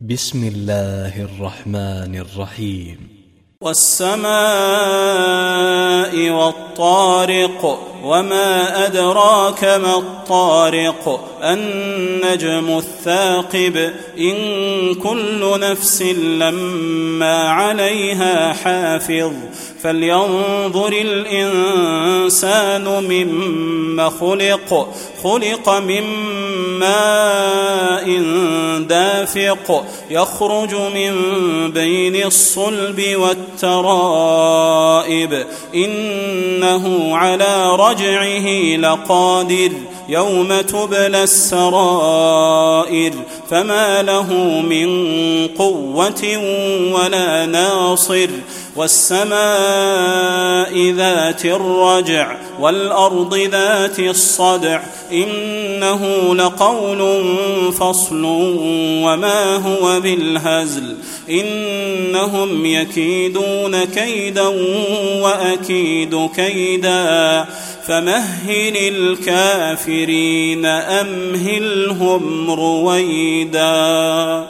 بسم الله الرحمن الرحيم. والسماء والطارق وما أدراك ما الطارق النجم الثاقب إن كل نفس لما عليها حافظ فلينظر الإنسان مما خلق خلق من ماء دافق يخرج من بين الصلب والترائب إنه على رجعه لقادر يوم تبلى السرائر فما له من قوة ولا ناصر والسماء ذات الرجع والأرض ذات الصدع إنه لقول فصل وما هو بالهزل إنهم يكيدون كيدا وأكيد كيدا فمهل الكافرين أمهلهم رويداً.